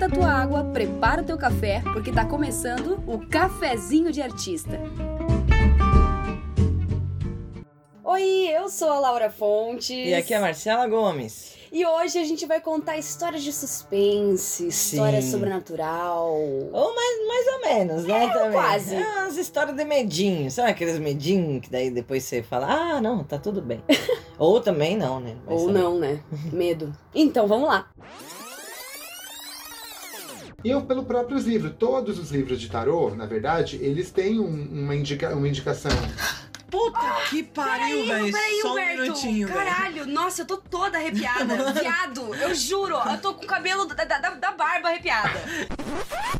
esquenta a tua água, prepara o teu café, porque tá começando o Cafezinho de Artista. Oi, eu sou a Laura Fontes. E aqui é a Marcela Gomes. E hoje a gente vai contar histórias de suspense, história Sim. sobrenatural. Ou mais, mais ou menos, né? É, também. quase. É umas histórias de medinho. Sabe aqueles medinhos que daí depois você fala, ah, não, tá tudo bem. Ou também não, né? Vai Ou saber. não, né? Medo. Então, vamos lá. E eu, pelo próprios livros, todos os livros de tarô, na verdade, eles têm um- uma, indica- uma indicação. Puta que pariu, velho. Peraí, Só um Humberto. minutinho, velho. Caralho, nossa, eu tô toda arrepiada. Viado, eu juro, eu tô com o cabelo da, da, da- da barba arrepiada.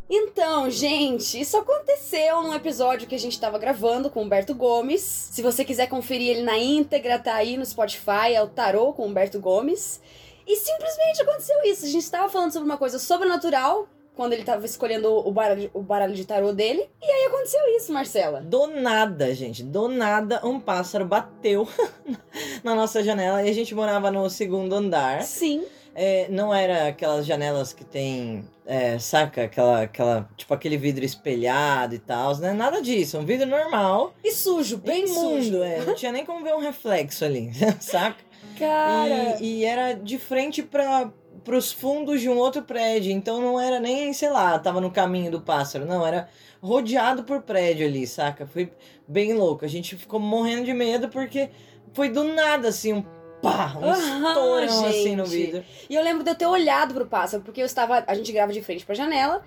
Então, gente, isso aconteceu num episódio que a gente tava gravando com o Humberto Gomes. Se você quiser conferir ele na íntegra, tá aí no Spotify, é o Tarô com o Humberto Gomes. E simplesmente aconteceu isso. A gente tava falando sobre uma coisa sobrenatural. Quando ele tava escolhendo o baralho, o baralho de tarô dele. E aí aconteceu isso, Marcela. Do nada, gente, do nada, um pássaro bateu na nossa janela e a gente morava no segundo andar. Sim. É, não era aquelas janelas que tem, é, saca? Aquela, aquela, tipo aquele vidro espelhado e tal, né? Nada disso, um vidro normal. E sujo, bem imundo, sujo. é. Não tinha nem como ver um reflexo ali, saca? Cara. E, e era de frente para os fundos de um outro prédio, então não era nem, sei lá, tava no caminho do pássaro, não, era rodeado por prédio ali, saca? Foi bem louco. A gente ficou morrendo de medo porque foi do nada assim, um pá, um estourão assim no vidro. E eu lembro de eu ter olhado pro pássaro, porque eu estava. A gente grava de frente pra janela,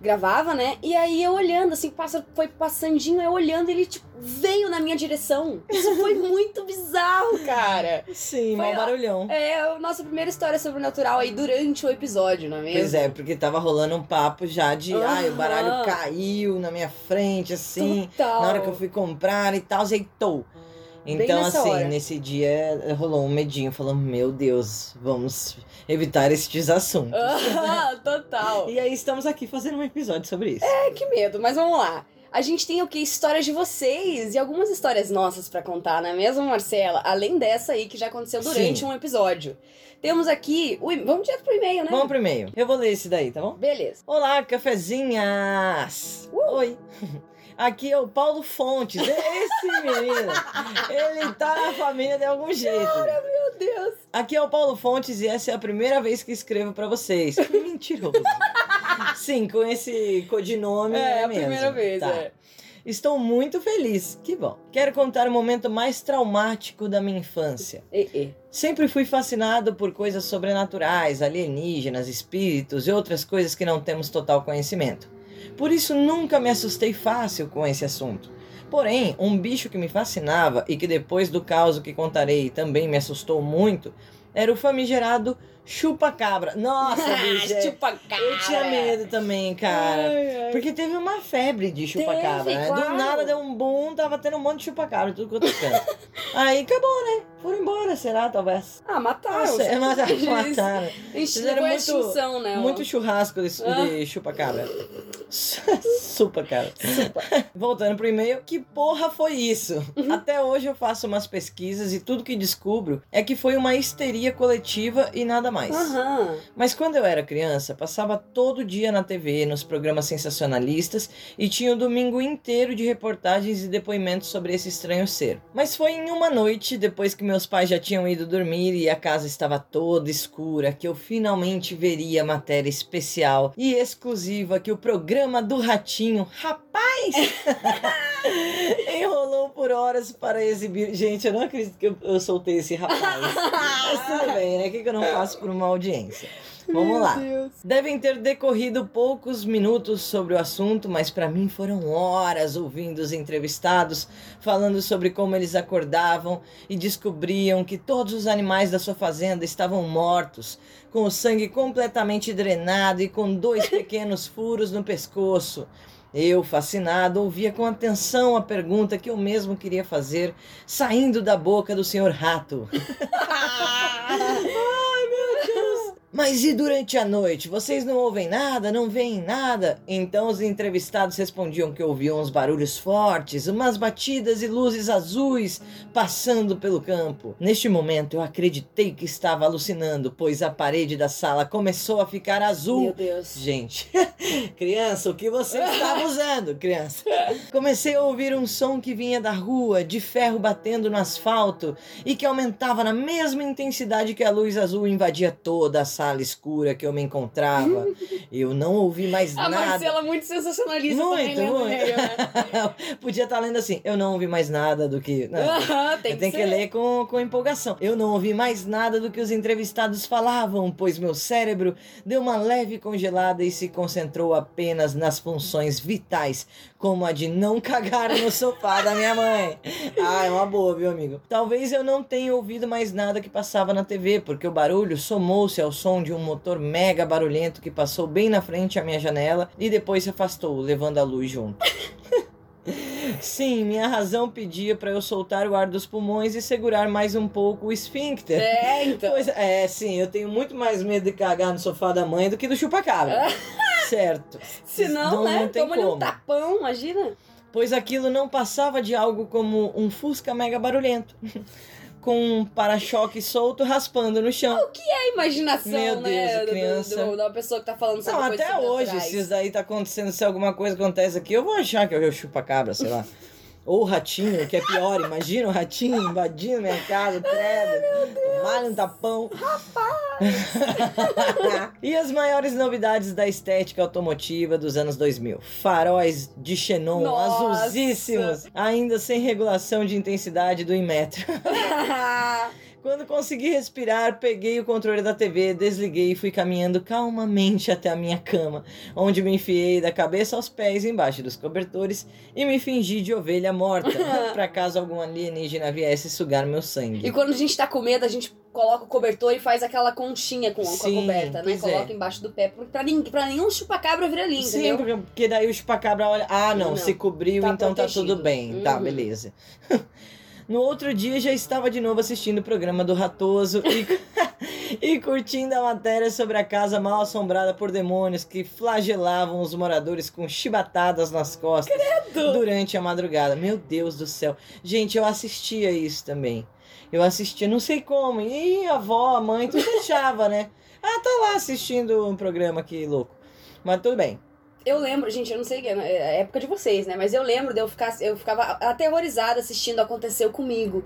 gravava, né? E aí eu olhando, assim, o pássaro foi passandinho, eu olhando, ele, tipo, veio na minha direção. Isso foi muito bizarro, cara. Sim, Foi mal barulhão. É a nossa primeira história sobrenatural aí durante o episódio, não é mesmo? Pois é, porque tava rolando um papo já de, ai, o baralho caiu na minha frente, assim. Total. Na hora que eu fui comprar e tal, zeitou. Bem Então, assim, hora. nesse dia eh, rolou um medinho, falando, meu Deus, vamos evitar estes assuntos. Ah, total. E aí estamos aqui fazendo um episódio sobre isso. Ai, que medo, mas vamos lá. A gente tem o que? Histórias de vocês e algumas histórias nossas pra contar, não é mesmo, Marcela? Além dessa aí que já aconteceu durante Sim. um episódio. Temos aqui. e- Vamos direto pro e-mail, né? Vamos pro e-mail. Eu vou ler esse daí, tá bom? Beleza. Olá, cafezinhas! Uh! Oi! Aqui é o Paulo Fontes. Esse menino, ele tá na família de algum jeito. Meu Deus. Aqui é o Paulo Fontes e essa é a primeira vez que escrevo pra vocês. Mentiroso. Sim, com esse codinome. É, a mesmo. primeira vez, Tá. é. Estou muito feliz. Que bom. Quero contar o momento mais traumático da minha infância. E, e. Sempre fui fascinado por coisas sobrenaturais, alienígenas, espíritos e outras coisas que não temos total conhecimento. Por isso nunca me assustei fácil com esse assunto. Porém, um bicho que me fascinava e que depois do caso que contarei também me assustou muito era o famigerado chupa-cabra. Nossa, bicho! é- Chupa cara. Eu tinha medo também, cara. Ai, ai. Porque teve uma febre de chupacabra, né? claro. Do nada deu um boom, tava tendo um monte de chupacabra, tudo quanto é canto. Aí acabou, né? Foram embora, será, talvez. Ah, mataram. Nossa, é, mataram, mataram. Fizeram muito- extinção, né? Muito churrasco de, Ah. de chupacabra. Supa, cara. Voltando pro e-mail, que porra foi isso? Uhum. Até hoje eu faço umas pesquisas e tudo que descubro é que foi uma histeria coletiva e nada mais. Aham. Mas quando eu era criança, passava todo dia na TV, nos programas sensacionalistas e tinha o domingo inteiro de reportagens e depoimentos sobre esse estranho ser. Mas foi em uma noite, depois que meus pais já tinham ido dormir e a casa estava toda escura, que eu finalmente veria a matéria especial e exclusiva que o programa do Ratinho, rapaz, enrolou por horas para exibir. Gente, eu não acredito que eu, eu soltei esse rapaz. Mas tudo bem, né? O que, que eu não faço por uma audiência? Vamos lá. Devem ter decorrido poucos minutos sobre o assunto, mas para mim foram horas ouvindo os entrevistados falando sobre como eles acordavam e descobriam que todos os animais da sua fazenda estavam mortos, com o sangue completamente drenado e com dois pequenos furos no pescoço. Eu, fascinado, ouvia com atenção a pergunta que eu mesmo queria fazer, saindo da boca do senhor rato. Mas e durante a noite? Vocês não ouvem nada? Não veem nada? Então os entrevistados respondiam que ouviam uns barulhos fortes, umas batidas e luzes azuis passando pelo campo. Neste momento eu acreditei que estava alucinando, pois a parede da sala começou a ficar azul. Meu Deus. Gente, criança, o que você estava usando, criança? Comecei a ouvir um som que vinha da rua, de ferro batendo no asfalto e que aumentava na mesma intensidade que a luz azul invadia toda a sala escura que eu me encontrava. Eu não ouvi mais A nada. Marcela muito sensacionalista também, Muito, lendo muito. e-mail, né? Podia estar lendo assim, eu não ouvi mais nada do que. Não, Aham, tem eu que tenho que, ser. ler com, com empolgação. Eu não ouvi mais nada do que os entrevistados falavam, pois meu cérebro deu uma leve congelada e se concentrou apenas nas funções vitais, como a de não cagar no sofá da minha mãe. Ah, é uma boa, viu, amigo? Talvez eu não tenha ouvido mais nada que passava na TV, porque o barulho somou-se ao som de um motor mega barulhento que passou bem na frente à minha janela e depois se afastou, levando a luz junto. Sim, minha razão pedia para eu soltar o ar dos pulmões e segurar mais um pouco o esfíncter. É, então. Pois é, sim, eu tenho muito mais medo de cagar no sofá da mãe do que do chupacabra. certo. Se não, Não- né? não tem um como. tapão, imagina. Pois aquilo não passava de algo como um fusca mega barulhento. Com um para-choque solto raspando no chão. É a imaginação, Meu né? Deus, do- do- criança. do- da pessoa que tá falando sobre Não, até hoje, se isso daí tá acontecendo, se alguma coisa acontece aqui, eu vou achar que eu chupa-cabra, sei lá. Ou o ratinho, que é pior, imagina o ratinho invadindo minha casa, credo. Tomaram um tapão. e as maiores novidades da estética automotiva dos anos 2000. Faróis de xenon Nossa. azulzíssimos, ainda sem regulação de intensidade do Inmetro. Quando consegui respirar, peguei o controle da TV, desliguei e fui caminhando calmamente até a minha cama, onde me enfiei da cabeça aos pés embaixo dos cobertores e me fingi de ovelha morta, para caso algum alienígena viesse sugar meu sangue. E quando a gente tá com medo, a gente coloca o cobertor e faz aquela conchinha com, com a Sim, coberta, né? pois Coloca é. embaixo do pé. Pra, ninguém, pra nenhum chupacabra vir ali, Sim, entendeu? porque, porque daí o chupacabra olha, ah não, Não, se cobriu, tá então tá protegido. tudo bem, tá, Uhum. beleza. No outro dia já estava de novo assistindo o programa do Ratoso e, e curtindo a matéria sobre a casa mal assombrada por demônios que flagelavam os moradores com chibatadas nas costas durante a madrugada. Meu Deus do céu. Gente, eu assistia isso também. Eu assistia, não sei como. E a avó, a mãe, tudo deixava, né? Ah, tá lá assistindo um programa aqui louco. Mas tudo bem. Eu lembro, gente, eu não sei, é a época de vocês, né? Mas eu lembro de eu ficar, eu ficava aterrorizada assistindo Aconteceu Comigo.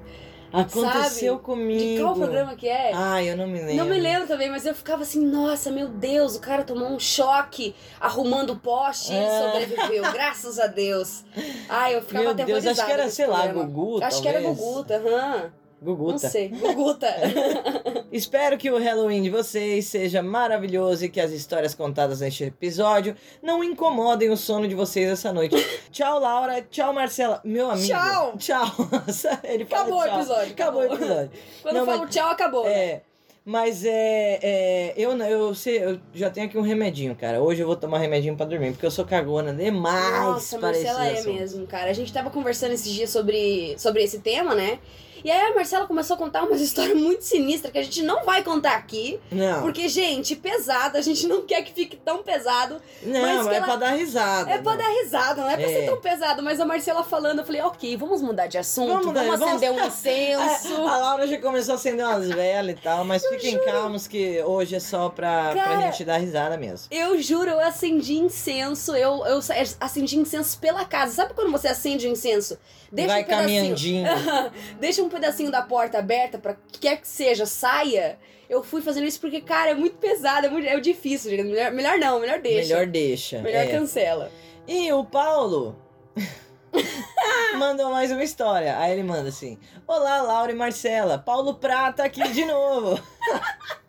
Aconteceu Sabe? comigo. De qual programa que é? Ai, eu não me lembro. Não me lembro também, mas eu ficava assim, nossa, meu Deus, o cara tomou um choque arrumando o poste e ele É. sobreviveu, graças a Deus. Ai, eu ficava Meu Deus, aterrorizada. acho que era, sei lá, programa. Gugu, Acho que era talvez. Guguta, aham. Não Guguta. sei, Guguta. Espero que o Halloween de vocês seja maravilhoso e que as histórias contadas neste episódio não incomodem o sono de vocês essa noite. tchau, Laura. Tchau, Marcela. Meu amigo. Tchau. Tchau. Ele Acabou o tchau. episódio, Acabou o acabou. episódio. Quando Não, eu falo mas- tchau, acabou. né? É. Mas é, é, eu, não- eu sei, eu já tenho aqui um remedinho, cara. Hoje eu vou tomar remedinho pra dormir, porque eu sou cagona demais Nossa, Marcela é assunto. mesmo, cara. A gente tava conversando esses dias sobre, sobre esse tema, né? E aí a Marcela começou a contar umas histórias muito sinistras que a gente não vai contar aqui. Não, Porque, gente, pesado, a gente não quer que fique tão pesado. não, mas mas é ela- pra dar risada. É pra não. dar risada, não é pra É. ser tão pesado. Mas a Marcela falando, eu falei, ok, vamos mudar de assunto, Vamos vamos, mudar, vamos- acender um incenso. A Laura já começou a acender umas velas e tal, mas fiquem calmos que hoje é só pra, pra Cara, gente dar risada mesmo. Eu juro, eu acendi incenso, eu, eu acendi incenso pela casa. Sabe quando você acende o incenso? Deixa Vai um pedacinho, caminhandinho. deixa um pedacinho da porta aberta pra que quer que seja, saia. Eu fui fazendo isso porque, cara, é muito pesado, é, muito, é difícil. Melhor, melhor não, melhor deixa. Melhor deixa. Melhor é. cancela. E o Paulo mandou mais uma história. Aí ele manda assim: Olá, Laura e Marcela. Paulo Prata aqui de novo.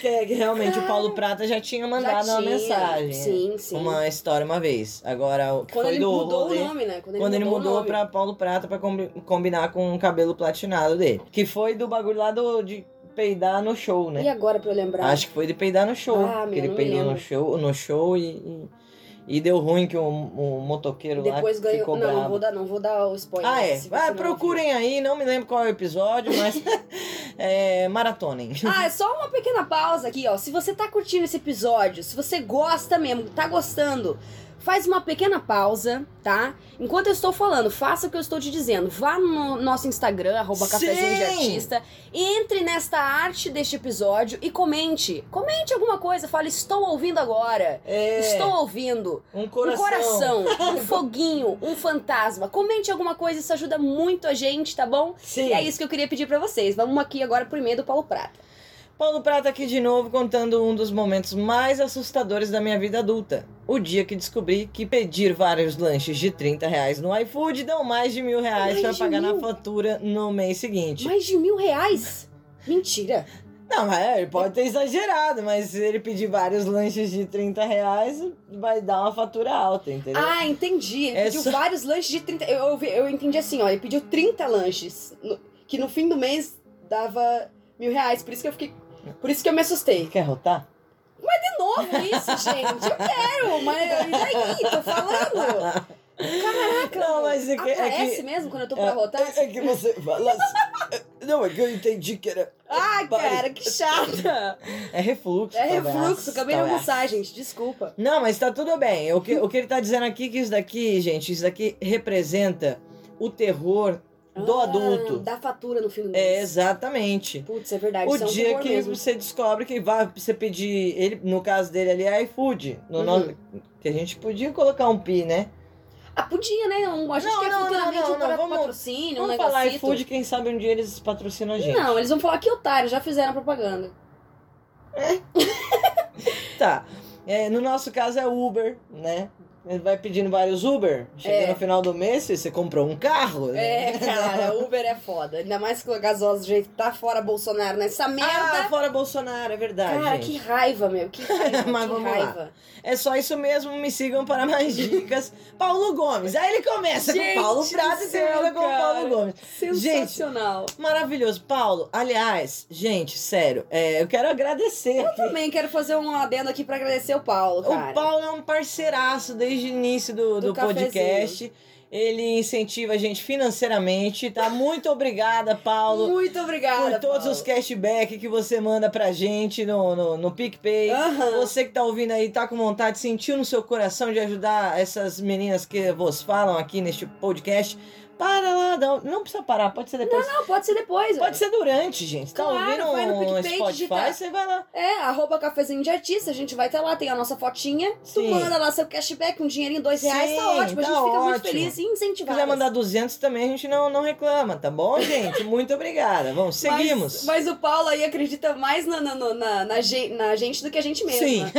que, é que realmente o Paulo Prata já tinha mandado Já uma tinha. mensagem. Sim, sim. Uma história uma vez. Agora, o que Quando foi ele do mudou rolê- o nome, né? Quando ele mudou o nome. pra Paulo Prata pra combi- combinar com o cabelo platinado dele. Que foi do bagulho lá do, de peidar no show, né? E agora pra eu lembrar? Acho que foi de peidar no show. Ah, meu, que ele peidou no show, no show e, e, E deu ruim que o, o motoqueiro Depois lá ganhou. ficou Não, bravo. não vou dar, não vou dar o spoiler. Ah, é. Vai, não procurem aí, não me lembro qual é o episódio, mas é, maratonem. Ah, é só uma pequena pausa aqui, ó. Se você tá curtindo esse episódio, se você gosta mesmo, tá gostando, faz uma pequena pausa, tá? Enquanto eu estou falando, faça o que eu estou te dizendo. Vá no nosso Instagram, arroba cafezinho de artista, entre nesta arte deste episódio e comente. Comente alguma coisa, fale, estou ouvindo agora. É, Estou ouvindo. um coração. Um coração, um foguinho, um fantasma. Comente alguma coisa, isso ajuda muito a gente, tá bom? Sim. E é isso que eu queria pedir pra vocês. Vamos aqui agora pro e-mail do Paulo Prata. Paulo Prata aqui de novo contando um dos momentos mais assustadores da minha vida adulta. O dia que descobri que pedir vários lanches de 30 reais no iFood dão mais de mil reais de pagar na mil? fatura no mês seguinte. Mais de mil reais? Mentira. Não, é, ele pode ter exagerado, mas se ele pedir vários lanches de 30 reais, vai dar uma fatura alta, entendeu? Ah, entendi. Ele É pediu só- vários lanches de 30. Eu, eu, eu entendi assim, ó. Ele pediu 30 lanches. no- que no fim do mês dava mil reais. Por isso que eu fiquei. Por isso que eu me assustei. Quer rotar? De novo isso, gente. Eu quero, mas e daí? Tô falando. Caraca. Não, mas é que- é que- Aparece mesmo quando eu tô pra rotar? É, é que você fala assim. Não, é que eu entendi que era. Ai, cara, que chata. É refluxo. É talvez, refluxo, acabei de talvez. almoçar, gente. Desculpa. Não, mas tá tudo bem. O que, o que ele tá dizendo aqui é que isso daqui, gente, isso daqui representa o terror do Ah, adulto. Dá fatura no fim do É, exatamente. Putz, é verdade. O é um dia que mesmo. você descobre que vai você pedir, ele, no caso dele ali é iFood, no Uhum. nosso- que a gente podia colocar um pi, né? Ah, podia, né? Um, a gente Não, quer não, futuramente não, não, um para- vamos- patrocínio, um Vamos falar negocito. iFood, quem sabe um dia eles patrocinam a gente. Não, eles vão falar que otário, já fizeram propaganda. Tá. É, no nosso caso é Uber, né? Ele vai pedindo vários Uber. Chega É. no final do mês, você comprou um carro. né? É, cara, Uber é foda. Ainda mais com a gasosa do jeito que tá fora Bolsonaro nessa Ah, merda. fora Bolsonaro, é verdade. cara, gente. que raiva, meu. Que raiva, Mas que vamos lá. raiva. É só isso mesmo, me sigam para mais dicas. Paulo Gomes. Aí ele começa Gente com Paulo do Prata e termina com. Paulo Gomes. Sensacional. Maravilhoso. Paulo, aliás, gente, sério, é, eu quero agradecer. Eu aqui. também quero fazer um adendo aqui pra agradecer o Paulo, cara. O Paulo é um parceiraço desde o início do, Do do podcast. Ele incentiva a gente financeiramente, tá? Muito obrigada, Paulo. Muito obrigada, por todos Paulo. os cashback que você manda pra gente no, no, no PicPay. Aham. Você que tá ouvindo aí, tá com vontade, sentiu no seu coração de ajudar essas meninas que vos falam aqui neste podcast. Para lá, não, não precisa parar, pode ser depois. Não, pode ser depois. Pode ser durante, gente. Tá Claro, ouvindo vai no no PicPay, Spotify, você vai lá. É, arroba cafezinho de artista, a gente vai estar lá, tem a nossa fotinha. Tu Sim. manda lá seu cashback, um dinheirinho, dois reais, Sim, tá ótimo. a tá gente fica muito ótimo. feliz e Se incentivado. quiser mandar 200 também, a gente não, não reclama, tá bom, gente? Muito obrigada. Vamos, seguimos. Mas, mas o Paulo aí acredita mais na, na, na, na, na gente do que a gente mesmo. Sim.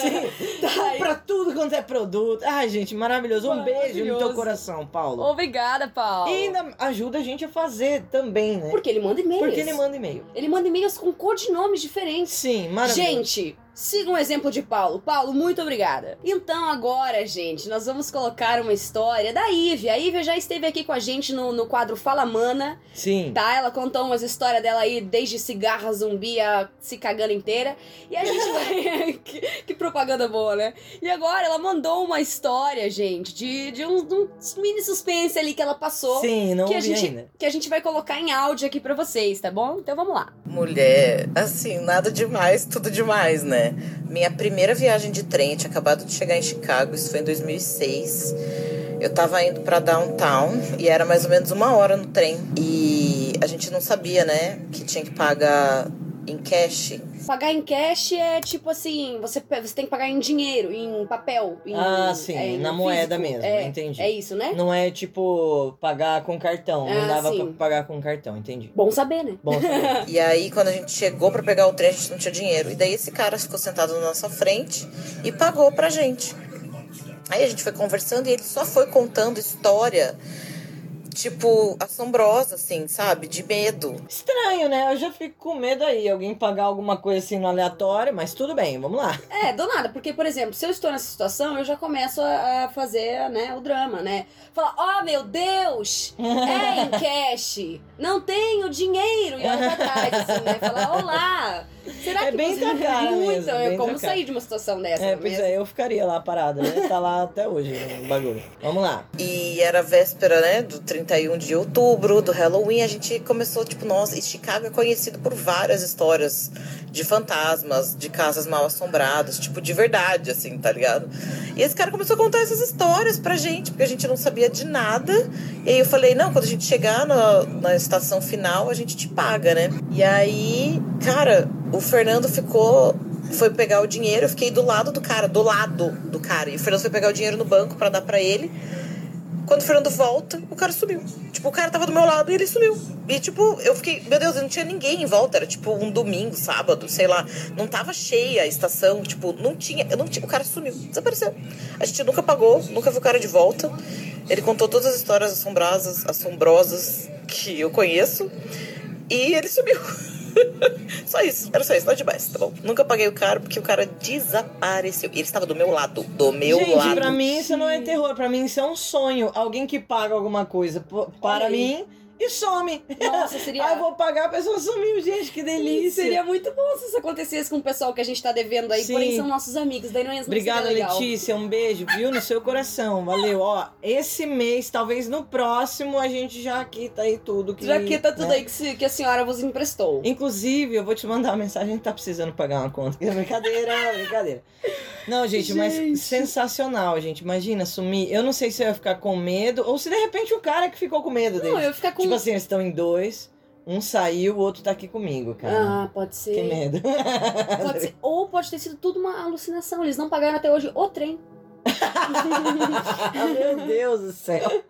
Sim. Tá aí. Compra tudo quanto é produto. Ai, gente, maravilhoso. Um beijo no teu coração, Paulo. Obrigada, Paulo. E ainda ajuda a gente a fazer também, né? Porque ele manda e-mails. Porque ele manda e-mail. Ele manda e-mails com codinomes diferentes. Sim, maravilhoso. Gente, siga um exemplo de Paulo. Paulo, muito obrigada. Então agora, gente, nós vamos colocar uma história da Ivy. A Ivy já esteve aqui com a gente no, no quadro Fala Mana, Sim. tá? Ela contou umas histórias dela aí, desde cigarra zumbi a se cagando inteira. E a gente vai... que, que propaganda boa, né? E agora ela mandou uma história, gente, de, de um, de um mini suspense ali que ela passou. Sim, não que a gente, ainda. que a gente vai colocar em áudio aqui pra vocês, tá bom? Então vamos lá. Mulher, assim, nada demais, tudo demais, né? Minha primeira viagem de trem, tinha acabado de chegar em Chicago, isso foi em 2006. Eu tava indo pra downtown e era mais ou menos uma hora no trem. E a gente não sabia, né, que tinha que pagar em cash. Pagar em cash é tipo assim, você, você tem que pagar em dinheiro, em papel. Em, Ah, sim, é, na moeda físico. mesmo, É, entendi. É isso, né? Não é tipo pagar com cartão. não Ah, dava sim. pra pagar com cartão, entendi. Bom saber, né? Bom, saber. E aí, quando a gente chegou pra pegar o trem, a gente não tinha dinheiro. E daí esse cara ficou sentado na nossa frente e pagou pra gente. Aí a gente foi conversando e ele só foi contando história, tipo, assombrosa, assim, sabe? De medo. Estranho, né? Eu já fico com medo aí. Alguém pagar alguma coisa assim no aleatório, mas tudo bem, vamos lá. É, do nada, porque, por exemplo, se eu estou nessa situação, eu já começo a, fazer, né, o drama, né? Falar, oh meu Deus, é em cash, não tenho dinheiro, e olha pra trás, assim, né? Falar, olá, Será É que bem você... tua cara Muito, mesmo, é bem como tua cara. sair de uma situação dessa. É, não pois mesmo? é, eu ficaria lá parada, né? Tá lá até hoje o bagulho. Vamos lá. E era véspera, né, do 31 de outubro, do Halloween. A gente começou, tipo, nossa, e Chicago é conhecido por várias histórias de fantasmas, de casas mal assombradas, tipo, de verdade, assim, tá ligado? E esse cara começou a contar essas histórias pra gente, porque a gente não sabia de nada. E aí eu falei, não, quando a gente chegar na, na estação final, a gente te paga, né? E aí, cara, o Fernando ficou foi pegar o dinheiro, eu fiquei do lado do cara, do lado do cara. E o Fernando foi pegar o dinheiro no banco pra dar pra ele. Quando o Fernando volta, o cara sumiu. Tipo, o cara tava do meu lado e ele sumiu. E, tipo, eu fiquei, meu Deus, não tinha ninguém em volta. Era tipo um domingo, sábado, sei lá. Não tava cheia a estação, tipo, não tinha. Eu não tinha o cara sumiu, desapareceu. A gente nunca pagou, nunca viu o cara de volta. Ele contou todas as histórias assombrosas, assombrosas que eu conheço. E ele sumiu. só isso, era só isso, nada demais, tá bom? Nunca paguei o cara porque o cara desapareceu. E ele estava do meu lado, do meu Gente, lado. pra mim isso não é terror, pra mim isso é um sonho. Alguém que paga alguma coisa para aí. mim e some. Nossa, seria- ah, eu vou pagar, a pessoa sumiu, gente, que delícia. Seria muito bom se isso acontecesse com o pessoal que a gente tá devendo aí, Sim. porém são nossos amigos, daí não não Obrigada. Letícia. Um beijo, viu? No seu coração. Valeu. Ó, esse mês, talvez no próximo, a gente já quita aí tudo. Que, Já que tá tudo né? aí que, se- que a senhora vos emprestou. Inclusive, eu vou te mandar uma mensagem, a gente tá precisando pagar uma conta. brincadeira, brincadeira. Não, gente, mas Gente. sensacional, gente. Imagina sumir. Eu não sei se eu ia ficar com medo, ou se de repente o cara que ficou com medo Não, deles. eu ia ficar com. Tipo assim, eles estão em dois, um saiu, o outro tá aqui comigo, cara. Ah, pode ser. que medo. Pode ser. Ou pode ter sido tudo uma alucinação. Eles não pagaram até hoje o trem. Meu Deus do céu.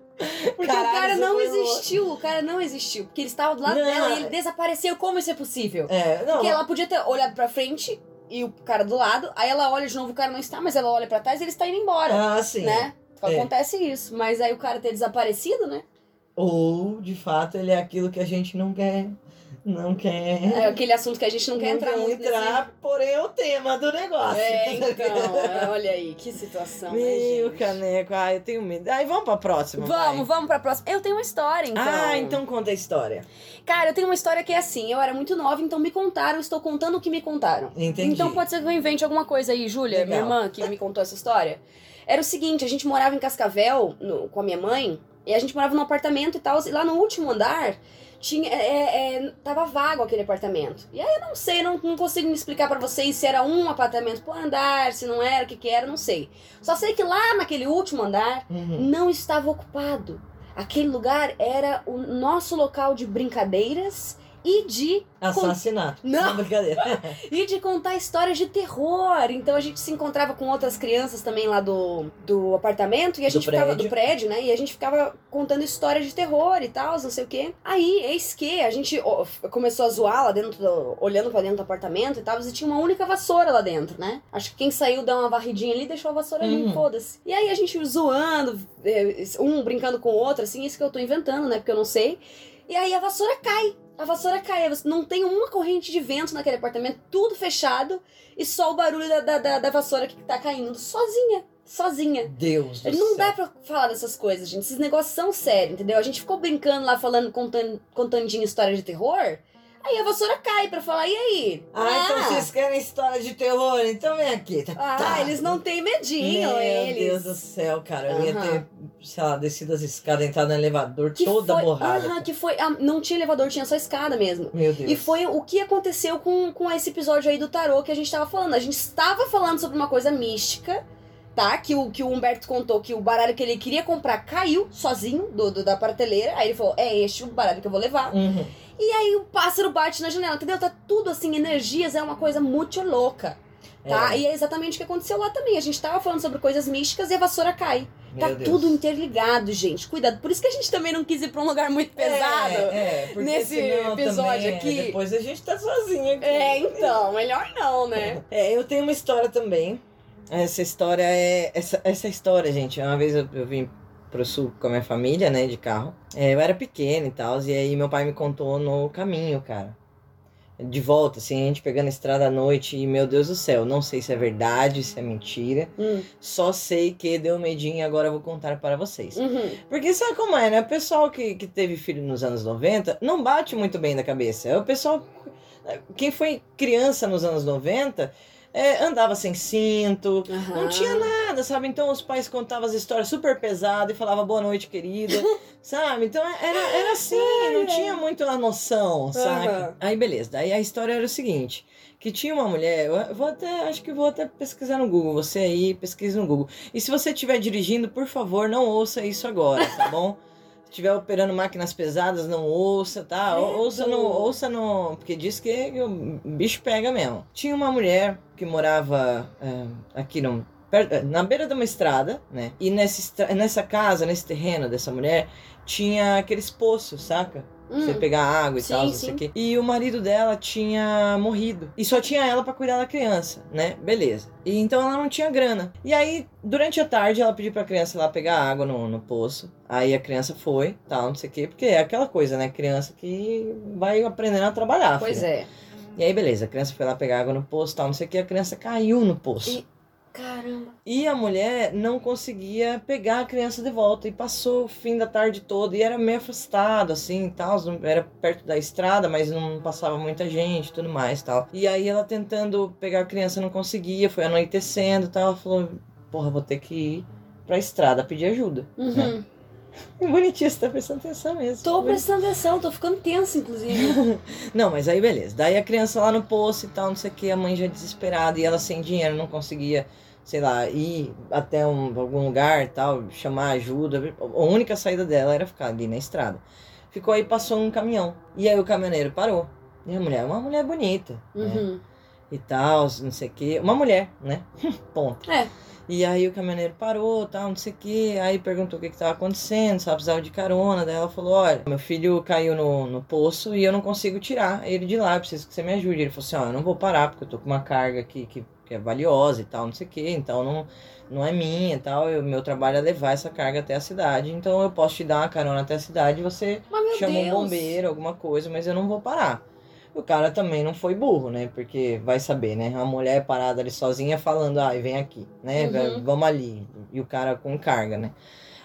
Porque Caralho, o cara não foi louco. existiu. O cara não existiu. Porque ele estava do lado Não. dela e ele desapareceu. Como isso é possível? É, não. Porque ela podia ter olhado pra frente e o cara do lado. Aí ela olha de novo, o cara não está, mas ela olha pra trás e ele está indo embora. Ah, sim. né? É. Acontece isso. Mas aí o cara ter desaparecido, né? Ou, de fato, ele é aquilo que a gente não quer. Não quer. É aquele assunto que a gente não quer entrar muito nesse- entrar, porém é o tema do negócio. É, então, é, olha aí, que situação, né, Meu gente? caneco, ai, eu tenho medo. Ai, vamos pra próxima. Vamos, vai. vamos pra próxima. Eu tenho uma história, então. Ah, então conta a história. Cara, eu tenho uma história que é assim, eu era muito nova, então me contaram, estou contando o que me contaram. Entendi. Então pode ser que eu invente alguma coisa aí, Júlia, minha irmã, que me contou essa história. Era o seguinte, a gente morava em Cascavel no- com a minha mãe, e a gente morava num apartamento e tal, e lá no último andar tinha, é, é, tava vago aquele apartamento. E aí eu não sei, não, não consigo me explicar pra vocês se era um apartamento por andar, se não era, o que que era, não sei. Só sei que lá naquele último andar Uhum. não estava ocupado. Aquele lugar era o nosso local de brincadeiras e de Assassinato. Não. brincadeira. e de contar histórias de terror. Então a gente se encontrava com outras crianças também lá do, do apartamento e a Do gente ficava prédio. do prédio, né? E a gente ficava contando histórias de terror e tal, não sei o quê. Aí, eis que a gente começou a zoar lá dentro, do, olhando pra dentro do apartamento e tal, e tinha uma única vassoura lá dentro, né? Acho que quem saiu deu uma varridinha ali e deixou a vassoura ali, Uhum. foda-se. E aí a gente zoando, eh, um brincando com o outro, assim, isso que eu tô inventando, né? Porque eu não sei. E aí a vassoura cai. A vassoura cai. Não tem uma corrente de vento naquele apartamento, tudo fechado. E só o barulho da, da, da- da vassoura que tá caindo sozinha. Sozinha. Deus do Não céu. dá pra falar dessas coisas, gente. Esses negócios são sérios, entendeu? A gente ficou brincando lá, falando, contando, contandinho história de terror. Aí a vassoura cai pra falar, e aí? Ah, então vocês querem história de terror? Então vem aqui. Tá, Ah, tá. eles não têm medinho, Meu eles. Deus do céu, cara. Eu ia ter, sei lá, descido as escadas, entrado no elevador Que toda foi, borrada. Aham, que foi. ah, não tinha elevador, tinha só escada mesmo. Meu Deus. E foi o que aconteceu com, com esse episódio aí do tarô que a gente tava falando. A gente estava falando sobre uma coisa mística, tá? Que o, que o Humberto contou que o baralho que ele queria comprar caiu sozinho do, do- da prateleira. Aí ele falou: é este o baralho que eu vou levar. Uhum. E aí o pássaro bate na janela, entendeu? Tá tudo assim, energias, é uma coisa muito louca. Tá? É. E é exatamente o que aconteceu lá também. A gente tava falando sobre coisas místicas e a vassoura cai. Meu tá Deus. tudo interligado, gente. Cuidado. Por isso que a gente também não quis ir pra um lugar muito pesado. É, é, nesse episódio aqui. Depois a gente tá sozinho aqui. É, então, melhor não, né? É, eu tenho uma história também. Essa história é. Essa, essa história, gente, uma vez eu, eu vim pro sul com a minha família, né, de carro. É, eu era pequena e tal, e aí meu pai me contou no caminho, cara. De volta, assim, a gente pegando a estrada à noite, e meu Deus do céu, não sei se é verdade, se é mentira. Hum, Só sei que deu medinho e agora eu vou contar para vocês. uhum. Porque sabe como é, né? O pessoal que, que teve filho nos anos 90 não bate muito bem na cabeça. É o pessoal Quem foi criança nos anos 90 é, andava sem cinto, não Aham. tinha nada, sabe? Então os pais contavam as histórias super pesadas e falavam boa noite, querida, sabe? Então era, era assim, não tinha muito a noção, sabe? Aham. Aí beleza, daí a história era o seguinte. Que tinha uma mulher, eu vou até, acho que vou até pesquisar no Google, você aí pesquisa no Google. E se você estiver dirigindo, por favor, não ouça isso agora, tá bom? Estiver operando máquinas pesadas, não ouça, tá? Ou- Ouça no, ouça no. Porque diz que o bicho pega mesmo. Tinha uma mulher que morava é, aqui no, per- na beira de uma estrada, né? E nessa, nessa casa, nesse terreno dessa mulher, tinha aqueles poços, saca? Pra Você Hum. pegar água e Sim, tal, não sei o quê. E o marido dela tinha morrido. E só tinha ela pra cuidar da criança, né? Beleza. E então ela não tinha grana. E aí, durante a tarde, ela pediu pra criança ir lá pegar água no, no poço. Aí a criança foi, tal, não sei o quê. Porque é aquela coisa, né? Criança que vai aprendendo a trabalhar. Pois filha. é. E aí, beleza. A criança foi lá pegar água no poço, tal, não sei o quê. A criança caiu no poço. E- Caramba. E a mulher não conseguia pegar a criança de volta. E passou o fim da tarde toda. E era meio afastado, assim, tal. Era perto da estrada, mas não passava muita gente e tudo mais, tal. E aí ela tentando pegar a criança não conseguia. Foi anoitecendo e tal. Ela falou, porra, vou ter que ir pra estrada pedir ajuda. Uhum. Que bonitinho, você tá prestando atenção mesmo. Tô prestando atenção, tô ficando tensa, inclusive. Não, mas aí beleza. Daí a criança lá no poço e tal, não sei o que, a mãe já desesperada e ela sem dinheiro, não conseguia, sei lá, ir até um, algum lugar e tal, chamar ajuda. A única saída dela era ficar ali na estrada. Ficou aí, passou um caminhão. E aí o caminhoneiro parou. E a mulher, uma mulher bonita, né? Uhum. E tal, não sei o que. Uma mulher, né? Ponto. É. E aí o caminhoneiro parou, tal, não sei o que. Aí perguntou o que que tava acontecendo, se ela precisava de carona. Daí ela falou, olha, meu filho caiu no, no poço e eu não consigo tirar ele de lá, eu preciso que você me ajude. Ele falou assim, ó, eu não vou parar porque eu tô com uma carga aqui que, que é valiosa e tal, não sei o que. Então não, não é minha e tal. O meu trabalho é levar essa carga até a cidade. Então eu posso te dar uma carona até a cidade e você Mas chama Deus. um bombeiro, alguma coisa, mas eu não vou parar. O cara também não foi burro, né? Porque vai saber, né? A mulher parada ali sozinha falando, ai, vem aqui, né? Uhum. Vamos ali. E o cara com carga, né?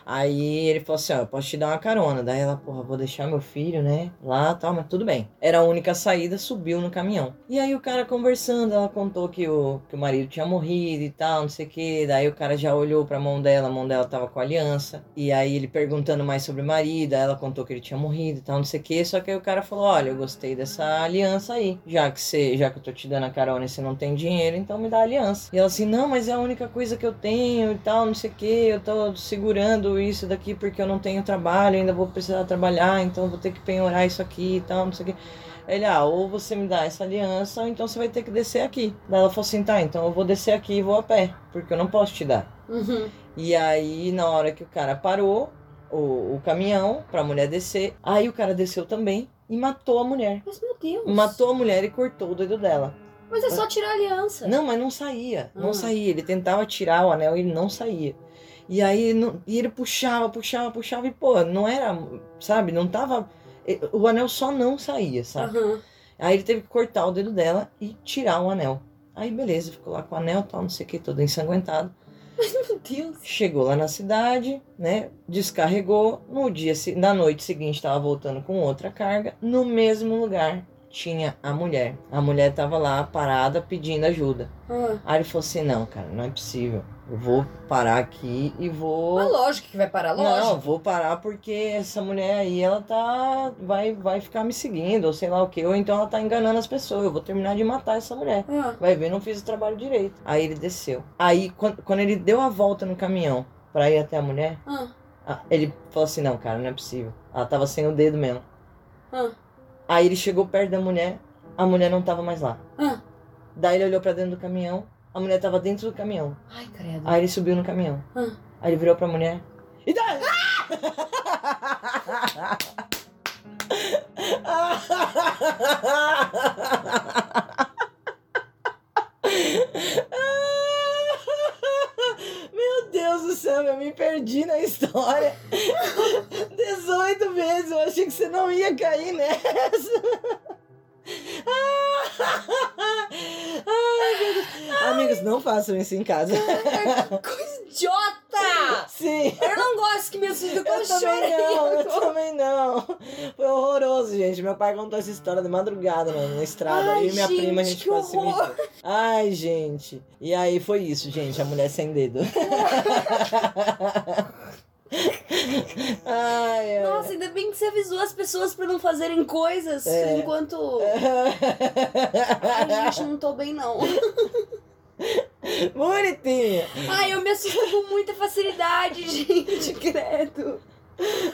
Aí ele falou assim, ó, eu posso te dar uma carona. Daí ela, porra, vou deixar meu filho, né? Lá tal, mas tudo bem. Era a única saída, subiu no caminhão. E aí o cara conversando, ela contou que o, que o marido tinha morrido e tal, não sei o que. Daí o cara já olhou pra mão dela, a mão dela tava com aliança. E aí ele perguntando mais sobre o marido, ela contou que ele tinha morrido e tal, não sei o que. Só que aí o cara falou, olha, eu gostei dessa aliança aí. Já que você, já que eu tô te dando a carona e você não tem dinheiro, então me dá a aliança. E ela assim, não, mas é a única coisa que eu tenho e tal, não sei o que. Eu tô segurando isso daqui porque eu não tenho trabalho, ainda vou precisar trabalhar, então vou ter que penhorar isso aqui e tal, não sei o que. Ele, ah, ou você me dá essa aliança, ou então você vai ter que descer aqui. Daí ela falou assim, tá, então eu vou descer aqui e vou a pé, porque eu não posso te dar. Uhum. E aí, na hora que o cara parou, o, o caminhão, pra mulher descer, aí o cara desceu também e matou a mulher. Mas meu Deus. Matou a mulher e cortou o dedo dela. Mas é só tirar a aliança. Não, mas não saía. Não Ah. saía. Ele tentava tirar o anel e ele não saía. E aí não- e ele puxava, puxava, puxava e, pô, não era, sabe, não tava. O anel só não saía, sabe? Aham. Aí ele teve que cortar o dedo dela e tirar o anel. Aí beleza, ficou lá com o anel tal, não sei o que, todo ensanguentado. Meu Deus. Chegou lá na cidade, né? Descarregou. No dia, na noite seguinte, estava voltando com outra carga. No mesmo lugar tinha a mulher. A mulher tava lá parada pedindo ajuda. Ah. Aí ele falou assim: não, cara, não é possível. Eu vou parar aqui e vou. Mas lógico que vai parar, Não, lógico. vou parar porque essa mulher aí, ela tá. Vai, vai ficar me seguindo, ou sei lá o que. Ou então ela tá enganando as pessoas. Eu vou terminar de matar essa mulher. Ah. Vai ver, não fiz o trabalho direito. Aí ele desceu. Aí, quando, quando ele deu a volta no caminhão pra ir até a mulher, ah, ele falou assim: não, cara, não é possível. Ela tava sem o dedo mesmo. Ah. Aí ele chegou perto da mulher, a mulher não tava mais lá. Ah. Daí ele olhou pra dentro do caminhão, a mulher tava dentro do caminhão. Ai, credo. Aí ele subiu no caminhão. Ah. Aí ele virou pra mulher. E daí? Meu Deus do céu, eu me perdi na história. 18 vezes, eu achei que você não ia cair nessa. Ai. Amigos, não façam isso em casa. Coisa idiota! Sim. Eu não gosto que me assuste com Eu também não, eu também não. Foi horroroso, gente. Meu pai contou essa história de madrugada na, na estrada. Ai, eu e minha gente, prima, a gente quase se horror. mijou. Ai, gente. E aí foi isso, gente. A mulher sem dedo. ai, ai. Nossa, ainda bem que você avisou as pessoas pra não fazerem coisas É. enquanto. Ai, gente, não tô bem, não. Bonitinha. Ai, eu me assusto com muita facilidade, gente, credo.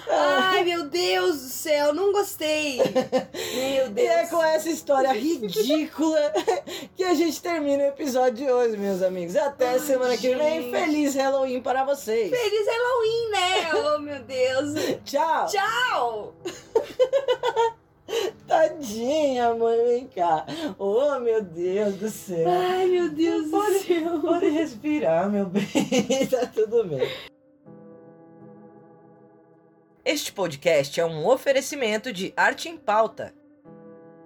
Ai, meu Deus do céu, não gostei. Meu E Deus. é com essa história ridícula que a gente termina o episódio de hoje, meus amigos. Até Ai, semana que vem. gente. Feliz Halloween para vocês. Feliz Halloween, né? Oh, meu Deus. Tchau. Tchau. Tadinha, mãe, vem cá. Oh, meu Deus do céu. Ai, meu Deus do céu. Pode respirar, meu bem. tá tudo bem. Este podcast é um oferecimento de Arte em Pauta